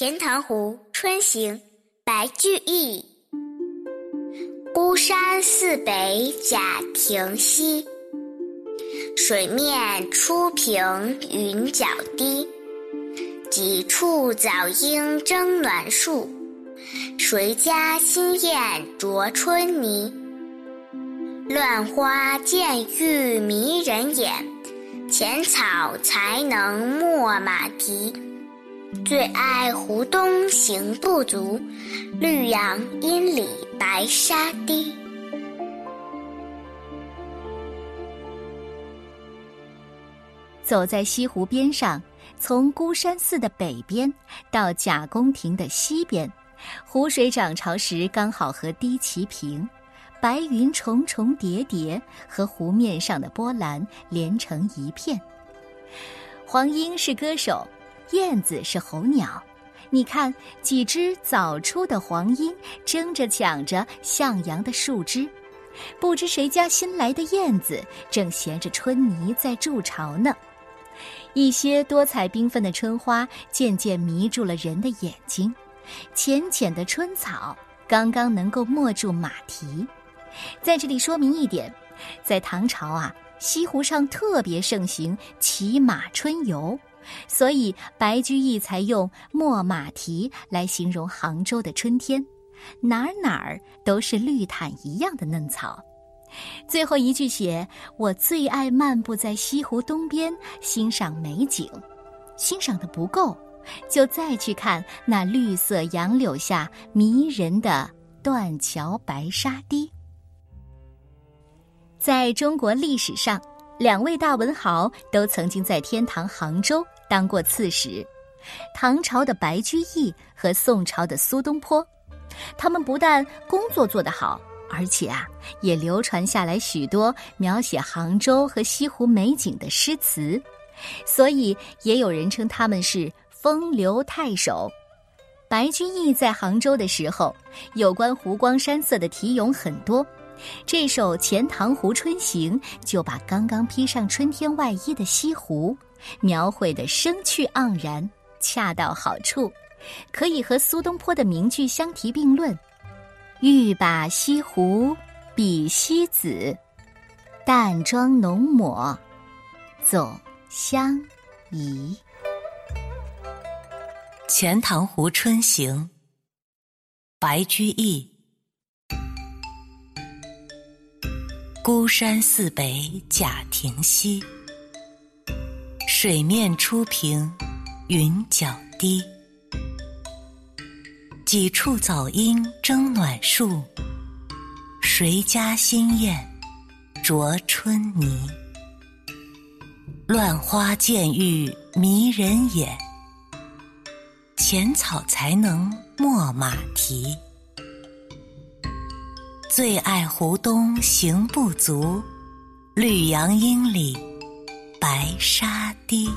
钱塘湖春行》白居易。孤山寺北贾亭西，水面初平云脚低。几处早莺争暖树，谁家新燕啄春泥？乱花渐欲迷人眼。浅草才能没马蹄，最爱湖东行不足，绿杨阴里白沙堤。走在西湖边上，从孤山寺的北边到贾公亭的西边，湖水涨潮时刚好和堤齐平。白云重重叠叠，和湖面上的波澜连成一片。黄莺是歌手，燕子是候鸟。你看，几只早出的黄莺争着抢着向阳的树枝，不知谁家新来的燕子正衔着春泥在筑巢呢。一些多彩缤纷的春花渐渐迷住了人的眼睛，浅浅的春草刚刚能够没住马蹄。在这里说明一点，在唐朝啊，西湖上特别盛行骑马春游，所以白居易才用“没马蹄”来形容杭州的春天，哪儿哪儿都是绿毯一样的嫩草。最后一句写：“我最爱漫步在西湖东边，欣赏美景。”欣赏的不够，就再去看那绿色杨柳下迷人的断桥白沙堤。在中国历史上，两位大文豪都曾经在天堂杭州当过刺史，唐朝的白居易和宋朝的苏东坡。他们不但工作做得好，而且啊，也流传下来许多描写杭州和西湖美景的诗词，所以也有人称他们是风流太守。白居易在杭州的时候，有关湖光山色的题咏很多。这首《钱塘湖春行》就把刚刚披上春天外衣的西湖描绘的生趣盎然，恰到好处，可以和苏东坡的名句相提并论：“欲把西湖比西子，淡妆浓抹总相宜。”《钱塘湖春行》白居易。孤山寺北贾亭西，水面初平云脚低。几处早莺争暖树，谁家新燕啄春泥？乱花渐欲迷人眼，浅草才能没马蹄。最爱湖东行不足，绿杨阴里白沙堤。